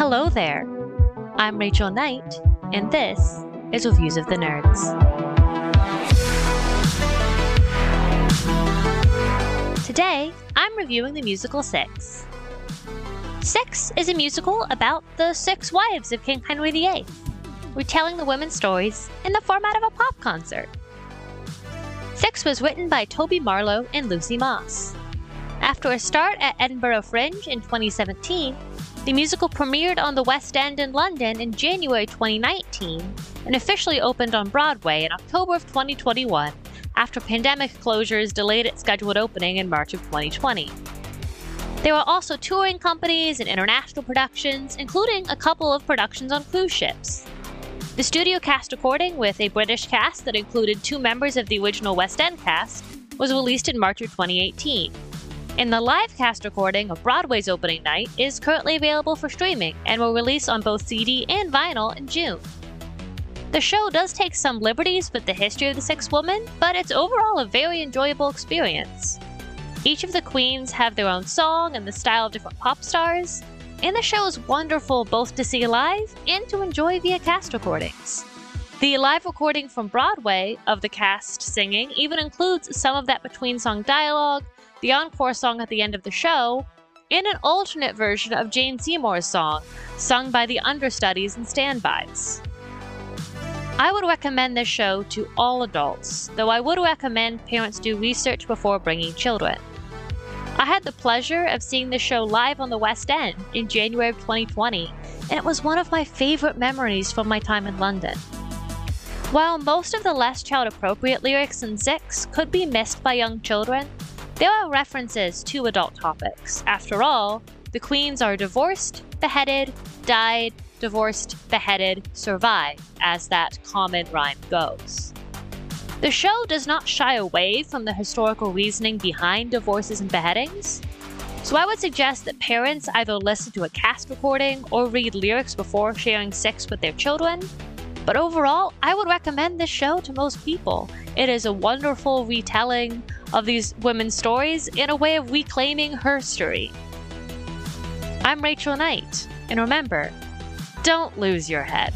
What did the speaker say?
Hello there. I'm Rachel Knight, and this is Reviews of the Nerds. Today, I'm reviewing the musical Six. Six is a musical about the six wives of King Henry VIII, retelling the women's stories in the format of a pop concert. Six was written by Toby Marlow and Lucy Moss. After a start at Edinburgh Fringe in 2017, the musical premiered on the West End in London in January 2019 and officially opened on Broadway in October of 2021 after pandemic closures delayed its scheduled opening in March of 2020. There were also touring companies and international productions, including a couple of productions on cruise ships. The studio cast recording with a British cast that included two members of the original West End cast was released in March of 2018. And the live cast recording of Broadway's opening night is currently available for streaming and will release on both CD and vinyl in June. The show does take some liberties with the history of the six women, but it's overall a very enjoyable experience. Each of the queens have their own song and the style of different pop stars, and the show is wonderful both to see live and to enjoy via cast recordings. The live recording from Broadway of the cast singing even includes some of that between song dialogue the encore song at the end of the show, and an alternate version of Jane Seymour's song, sung by the understudies and standbys. I would recommend this show to all adults, though I would recommend parents do research before bringing children. I had the pleasure of seeing the show live on the West End in January of 2020, and it was one of my favorite memories from my time in London. While most of the less child appropriate lyrics in Six could be missed by young children, there are references to adult topics. After all, the queens are divorced, beheaded, died, divorced, beheaded, survive, as that common rhyme goes. The show does not shy away from the historical reasoning behind divorces and beheadings, so I would suggest that parents either listen to a cast recording or read lyrics before sharing Six with their children. But overall, I would recommend this show to most people. It is a wonderful retelling of these women's stories in a way of reclaiming her story. I'm Rachel Knight, and remember, don't lose your head.